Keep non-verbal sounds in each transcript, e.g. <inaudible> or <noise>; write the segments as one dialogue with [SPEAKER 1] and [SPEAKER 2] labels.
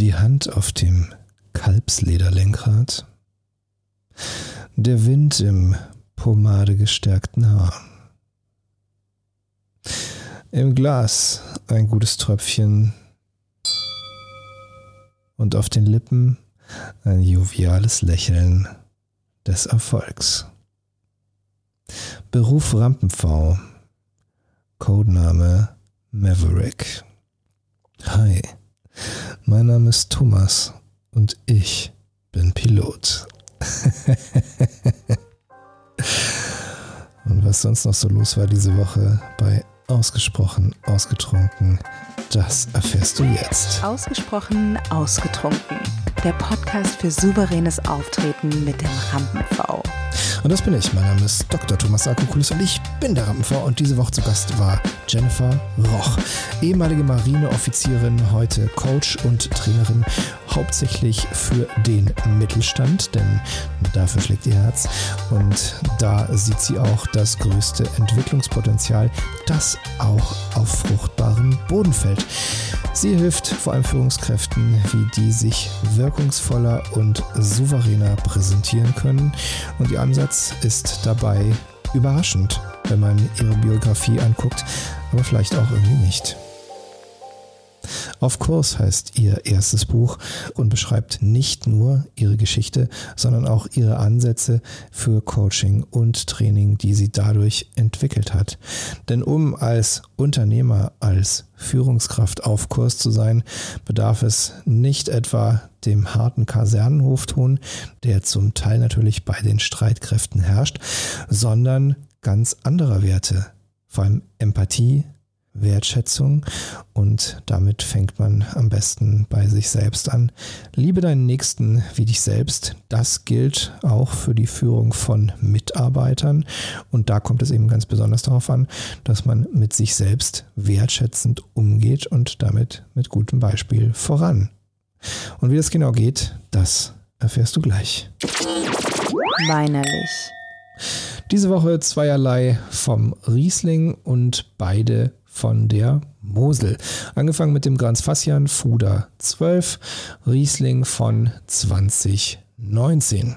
[SPEAKER 1] Die Hand auf dem Kalbslederlenkrad. Der Wind im pomadegestärkten Haar. Im Glas ein gutes Tröpfchen und auf den Lippen ein joviales Lächeln des Erfolgs. Beruf Rampenpfau. Codename Maverick. Hi, mein Name ist Thomas und ich bin Pilot. <laughs> und was sonst noch so los war diese Woche bei Ausgesprochen Ausgetrunken, das erfährst du jetzt.
[SPEAKER 2] Ausgesprochen Ausgetrunken, der Podcast für souveränes Auftreten mit dem Rampen-V.
[SPEAKER 1] Und das bin ich. Mein Name ist Dr. Thomas Akokulis und ich bin der Rampenv. Und diese Woche zu Gast war Jennifer Roch, ehemalige Marineoffizierin, heute Coach und Trainerin, hauptsächlich für den Mittelstand, denn dafür schlägt ihr Herz. Und da sieht sie auch das größte Entwicklungspotenzial, das auch auf fruchtbarem Boden fällt. Sie hilft vor allem Führungskräften, wie die sich wirkungsvoller und souveräner präsentieren können. Und ihr Ansatz ist dabei überraschend, wenn man ihre Biografie anguckt, aber vielleicht auch irgendwie nicht. Auf Kurs heißt ihr erstes Buch und beschreibt nicht nur ihre Geschichte, sondern auch ihre Ansätze für Coaching und Training, die sie dadurch entwickelt hat. Denn um als Unternehmer, als Führungskraft auf Kurs zu sein, bedarf es nicht etwa dem harten Kasernenhofton, der zum Teil natürlich bei den Streitkräften herrscht, sondern ganz anderer Werte, vor allem Empathie, Wertschätzung und damit fängt man am besten bei sich selbst an. Liebe deinen Nächsten wie dich selbst. Das gilt auch für die Führung von Mitarbeitern und da kommt es eben ganz besonders darauf an, dass man mit sich selbst wertschätzend umgeht und damit mit gutem Beispiel voran. Und wie das genau geht, das erfährst du gleich.
[SPEAKER 2] Weinerlich.
[SPEAKER 1] Diese Woche zweierlei vom Riesling und beide von der Mosel. Angefangen mit dem Grans Fassian Fuder 12, Riesling von 2019.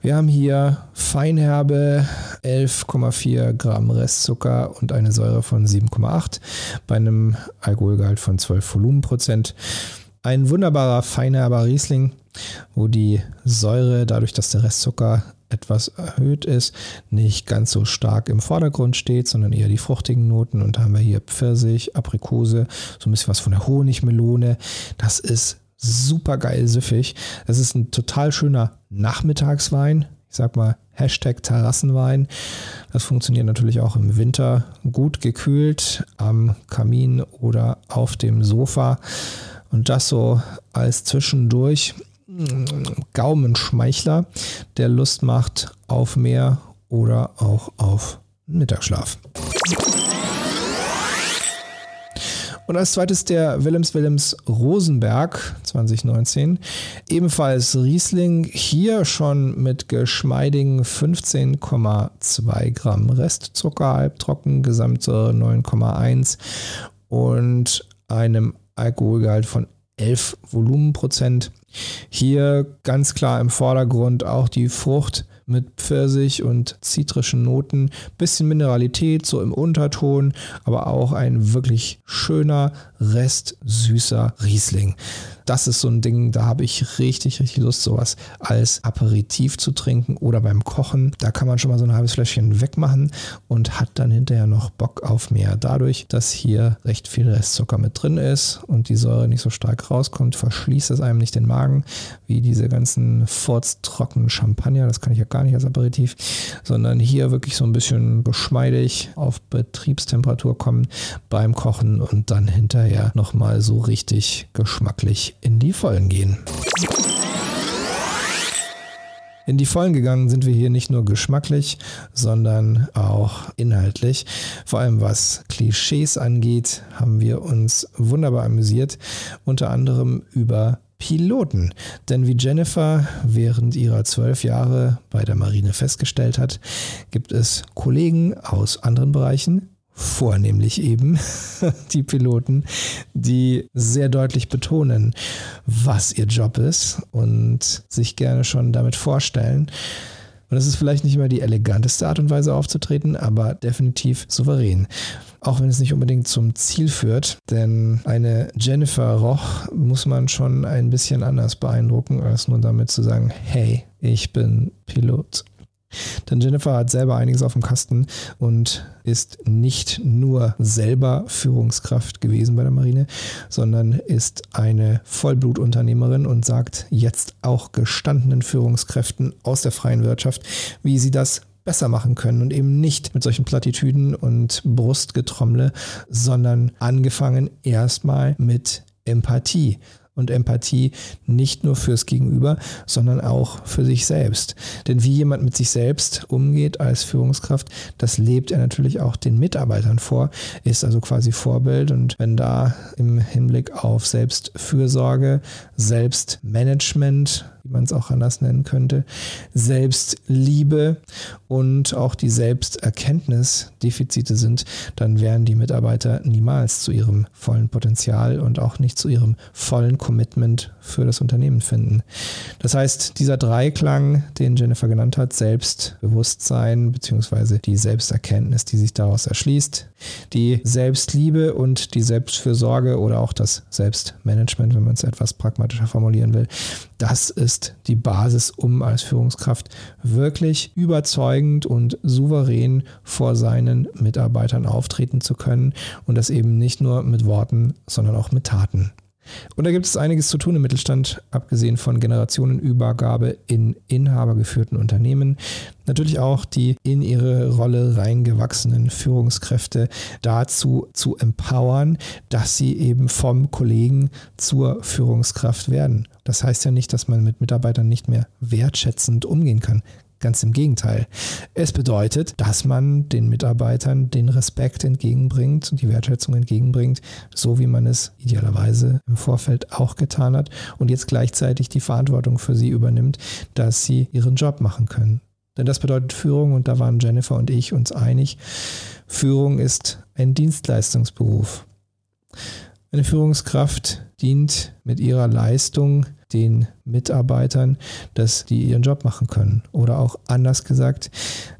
[SPEAKER 1] Wir haben hier Feinherbe, 11,4 Gramm Restzucker und eine Säure von 7,8 bei einem Alkoholgehalt von 12 Volumenprozent. Ein wunderbarer feinherber Riesling, wo die Säure, dadurch, dass der Restzucker etwas erhöht ist, nicht ganz so stark im Vordergrund steht, sondern eher die fruchtigen Noten. Und da haben wir hier Pfirsich, Aprikose, so ein bisschen was von der Honigmelone. Das ist super geil süffig. Das ist ein total schöner Nachmittagswein. Ich sag mal Hashtag Terrassenwein. Das funktioniert natürlich auch im Winter gut gekühlt am Kamin oder auf dem Sofa. Und das so als zwischendurch Gaumenschmeichler, der Lust macht auf mehr oder auch auf Mittagsschlaf. Und als zweites der Willems Willems Rosenberg 2019. Ebenfalls Riesling, hier schon mit geschmeidigen 15,2 Gramm Restzucker, halbtrocken, Gesamtsäure 9,1 und einem Alkoholgehalt von 11 Volumenprozent. Hier ganz klar im Vordergrund auch die Frucht mit Pfirsich und zitrischen Noten, bisschen Mineralität so im Unterton, aber auch ein wirklich schöner Rest süßer Riesling das ist so ein Ding, da habe ich richtig, richtig Lust, sowas als Aperitif zu trinken oder beim Kochen. Da kann man schon mal so ein halbes Fläschchen wegmachen und hat dann hinterher noch Bock auf mehr. Dadurch, dass hier recht viel Restzucker mit drin ist und die Säure nicht so stark rauskommt, verschließt es einem nicht den Magen, wie diese ganzen furztrockenen Champagner. Das kann ich ja gar nicht als Aperitif, sondern hier wirklich so ein bisschen geschmeidig auf Betriebstemperatur kommen beim Kochen und dann hinterher nochmal so richtig geschmacklich in die Vollen gehen. In die Vollen gegangen sind wir hier nicht nur geschmacklich, sondern auch inhaltlich. Vor allem was Klischees angeht, haben wir uns wunderbar amüsiert, unter anderem über Piloten. Denn wie Jennifer während ihrer zwölf Jahre bei der Marine festgestellt hat, gibt es Kollegen aus anderen Bereichen, vornehmlich eben <laughs> die Piloten, die sehr deutlich betonen, was ihr Job ist und sich gerne schon damit vorstellen. Und es ist vielleicht nicht immer die eleganteste Art und Weise aufzutreten, aber definitiv souverän. Auch wenn es nicht unbedingt zum Ziel führt, denn eine Jennifer Roch muss man schon ein bisschen anders beeindrucken, als nur damit zu sagen, hey, ich bin Pilot. Denn Jennifer hat selber einiges auf dem Kasten und ist nicht nur selber Führungskraft gewesen bei der Marine, sondern ist eine Vollblutunternehmerin und sagt jetzt auch gestandenen Führungskräften aus der freien Wirtschaft, wie sie das besser machen können und eben nicht mit solchen Plattitüden und Brustgetrommle, sondern angefangen erstmal mit Empathie und Empathie nicht nur fürs Gegenüber, sondern auch für sich selbst. Denn wie jemand mit sich selbst umgeht als Führungskraft, das lebt er natürlich auch den Mitarbeitern vor, ist also quasi Vorbild. Und wenn da im Hinblick auf Selbstfürsorge, Selbstmanagement, wie man es auch anders nennen könnte, Selbstliebe und auch die Selbsterkenntnis Defizite sind, dann werden die Mitarbeiter niemals zu ihrem vollen Potenzial und auch nicht zu ihrem vollen Commitment für das Unternehmen finden. Das heißt, dieser Dreiklang, den Jennifer genannt hat, Selbstbewusstsein bzw. die Selbsterkenntnis, die sich daraus erschließt, die Selbstliebe und die Selbstfürsorge oder auch das Selbstmanagement, wenn man es etwas pragmatischer formulieren will, das ist die Basis, um als Führungskraft wirklich überzeugend und souverän vor seinen Mitarbeitern auftreten zu können und das eben nicht nur mit Worten, sondern auch mit Taten. Und da gibt es einiges zu tun im Mittelstand, abgesehen von Generationenübergabe in inhabergeführten Unternehmen. Natürlich auch die in ihre Rolle reingewachsenen Führungskräfte dazu zu empowern, dass sie eben vom Kollegen zur Führungskraft werden. Das heißt ja nicht, dass man mit Mitarbeitern nicht mehr wertschätzend umgehen kann. Ganz im Gegenteil. Es bedeutet, dass man den Mitarbeitern den Respekt entgegenbringt und die Wertschätzung entgegenbringt, so wie man es idealerweise im Vorfeld auch getan hat und jetzt gleichzeitig die Verantwortung für sie übernimmt, dass sie ihren Job machen können. Denn das bedeutet Führung und da waren Jennifer und ich uns einig. Führung ist ein Dienstleistungsberuf. Eine Führungskraft dient mit ihrer Leistung den Mitarbeitern, dass die ihren Job machen können. Oder auch anders gesagt,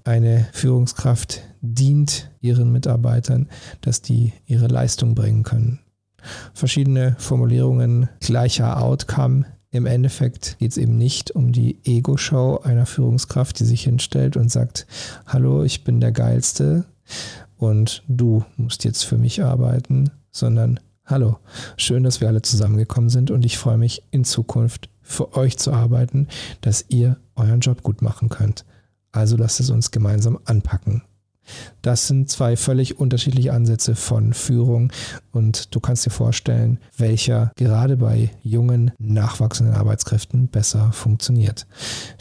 [SPEAKER 1] eine Führungskraft dient ihren Mitarbeitern, dass die ihre Leistung bringen können. Verschiedene Formulierungen gleicher Outcome. Im Endeffekt geht es eben nicht um die Ego-Show einer Führungskraft, die sich hinstellt und sagt, hallo, ich bin der Geilste und du musst jetzt für mich arbeiten, sondern Hallo, schön, dass wir alle zusammengekommen sind und ich freue mich in Zukunft für euch zu arbeiten, dass ihr euren Job gut machen könnt. Also lasst es uns gemeinsam anpacken. Das sind zwei völlig unterschiedliche Ansätze von Führung und du kannst dir vorstellen, welcher gerade bei jungen, nachwachsenden Arbeitskräften besser funktioniert.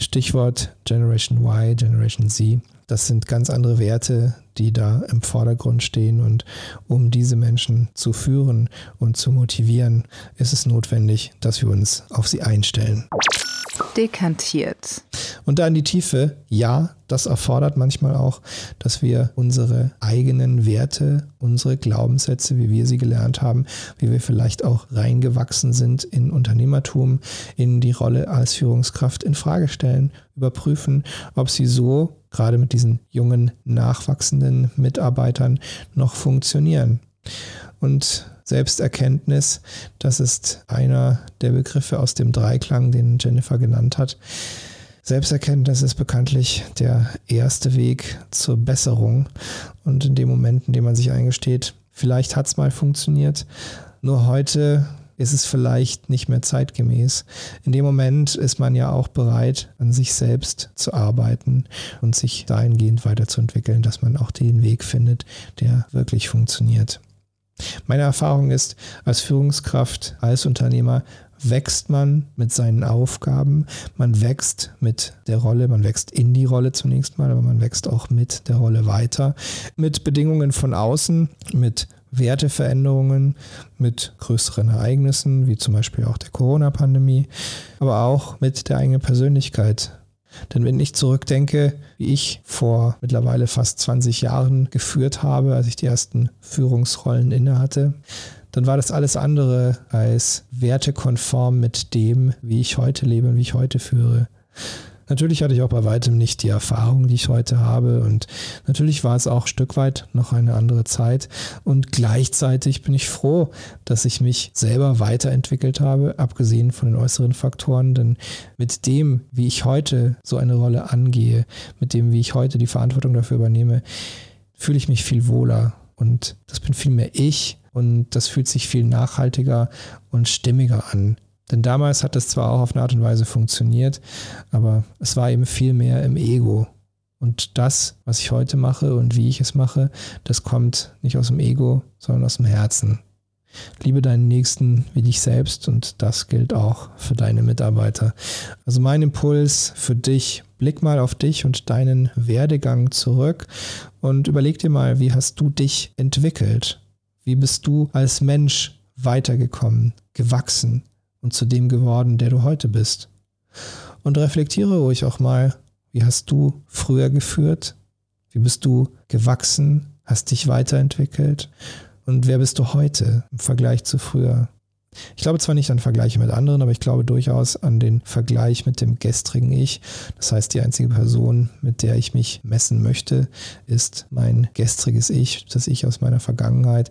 [SPEAKER 1] Stichwort Generation Y, Generation Z. Das sind ganz andere Werte, die da im Vordergrund stehen. Und um diese Menschen zu führen und zu motivieren, ist es notwendig, dass wir uns auf sie einstellen.
[SPEAKER 2] Dekantiert.
[SPEAKER 1] Und da in die Tiefe, ja, das erfordert manchmal auch, dass wir unsere eigenen Werte, unsere Glaubenssätze, wie wir sie gelernt haben, wie wir vielleicht auch reingewachsen sind in Unternehmertum, in die Rolle als Führungskraft in Frage stellen, überprüfen, ob sie so gerade mit diesen jungen, nachwachsenden Mitarbeitern noch funktionieren. Und Selbsterkenntnis, das ist einer der Begriffe aus dem Dreiklang, den Jennifer genannt hat. Selbsterkenntnis ist bekanntlich der erste Weg zur Besserung. Und in dem Moment, in dem man sich eingesteht, vielleicht hat es mal funktioniert, nur heute ist es vielleicht nicht mehr zeitgemäß. In dem Moment ist man ja auch bereit, an sich selbst zu arbeiten und sich dahingehend weiterzuentwickeln, dass man auch den Weg findet, der wirklich funktioniert. Meine Erfahrung ist, als Führungskraft, als Unternehmer wächst man mit seinen Aufgaben, man wächst mit der Rolle, man wächst in die Rolle zunächst mal, aber man wächst auch mit der Rolle weiter, mit Bedingungen von außen, mit Werteveränderungen mit größeren Ereignissen, wie zum Beispiel auch der Corona-Pandemie, aber auch mit der eigenen Persönlichkeit. Denn wenn ich zurückdenke, wie ich vor mittlerweile fast 20 Jahren geführt habe, als ich die ersten Führungsrollen innehatte, dann war das alles andere als wertekonform mit dem, wie ich heute lebe und wie ich heute führe. Natürlich hatte ich auch bei weitem nicht die Erfahrung, die ich heute habe. Und natürlich war es auch ein Stück weit noch eine andere Zeit. Und gleichzeitig bin ich froh, dass ich mich selber weiterentwickelt habe, abgesehen von den äußeren Faktoren. Denn mit dem, wie ich heute so eine Rolle angehe, mit dem, wie ich heute die Verantwortung dafür übernehme, fühle ich mich viel wohler. Und das bin viel mehr ich. Und das fühlt sich viel nachhaltiger und stimmiger an. Denn damals hat es zwar auch auf eine Art und Weise funktioniert, aber es war eben viel mehr im Ego. Und das, was ich heute mache und wie ich es mache, das kommt nicht aus dem Ego, sondern aus dem Herzen. Liebe deinen Nächsten wie dich selbst und das gilt auch für deine Mitarbeiter. Also mein Impuls für dich, blick mal auf dich und deinen Werdegang zurück und überleg dir mal, wie hast du dich entwickelt? Wie bist du als Mensch weitergekommen, gewachsen? Und zu dem geworden, der du heute bist. Und reflektiere ruhig auch mal, wie hast du früher geführt? Wie bist du gewachsen? Hast dich weiterentwickelt? Und wer bist du heute im Vergleich zu früher? Ich glaube zwar nicht an Vergleiche mit anderen, aber ich glaube durchaus an den Vergleich mit dem gestrigen Ich. Das heißt, die einzige Person, mit der ich mich messen möchte, ist mein gestriges Ich, das Ich aus meiner Vergangenheit.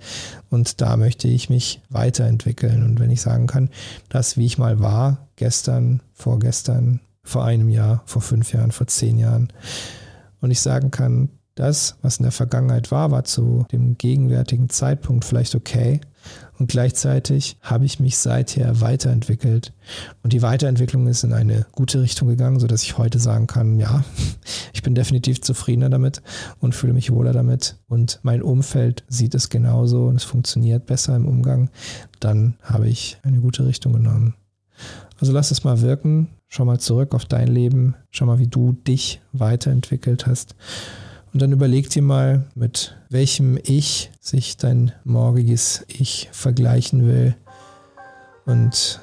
[SPEAKER 1] Und da möchte ich mich weiterentwickeln. Und wenn ich sagen kann, das, wie ich mal war, gestern, vorgestern, vor einem Jahr, vor fünf Jahren, vor zehn Jahren, und ich sagen kann, das, was in der Vergangenheit war, war zu dem gegenwärtigen Zeitpunkt vielleicht okay, und gleichzeitig habe ich mich seither weiterentwickelt. Und die Weiterentwicklung ist in eine gute Richtung gegangen, sodass ich heute sagen kann, ja, <laughs> ich bin definitiv zufriedener damit und fühle mich wohler damit. Und mein Umfeld sieht es genauso und es funktioniert besser im Umgang. Dann habe ich eine gute Richtung genommen. Also lass es mal wirken. Schau mal zurück auf dein Leben. Schau mal, wie du dich weiterentwickelt hast. Und dann überleg dir mal, mit welchem Ich sich dein morgiges Ich vergleichen will und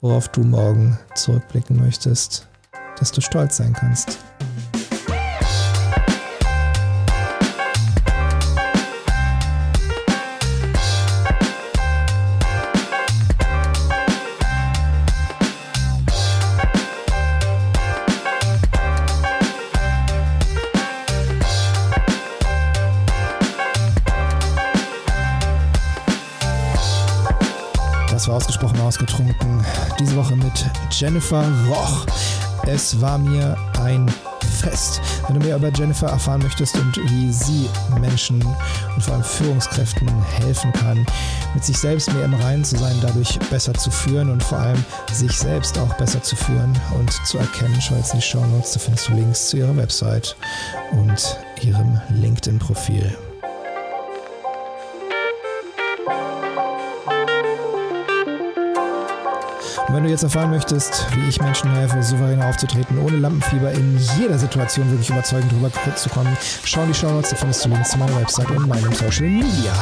[SPEAKER 1] worauf du morgen zurückblicken möchtest, dass du stolz sein kannst. Ausgesprochen ausgetrunken. Diese Woche mit Jennifer Roch. Es war mir ein Fest. Wenn du mehr über Jennifer erfahren möchtest und wie sie Menschen und vor allem Führungskräften helfen kann, mit sich selbst mehr im Reinen zu sein, dadurch besser zu führen und vor allem sich selbst auch besser zu führen und zu erkennen, schau jetzt in die Show Notes, da findest du Links zu ihrer Website und ihrem LinkedIn-Profil. Und wenn du jetzt erfahren möchtest, wie ich Menschen helfe, souverän aufzutreten, ohne Lampenfieber in jeder Situation wirklich überzeugend drüber zu kommen, schau in die Show Notes, da findest du Links zu meiner Website und meinem Social Media.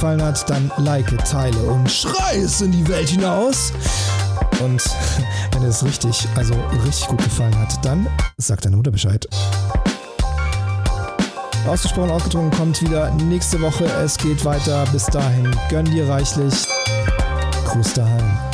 [SPEAKER 1] Gefallen hat, dann like, teile und schrei es in die Welt hinaus. Und <laughs> wenn das richtig, also richtig gut gefallen hat, dann sag deine Mutter Bescheid. Ausgesprochen ausgedrungen kommt wieder nächste Woche. Es geht weiter. Bis dahin, gönn dir reichlich. Gruß daheim.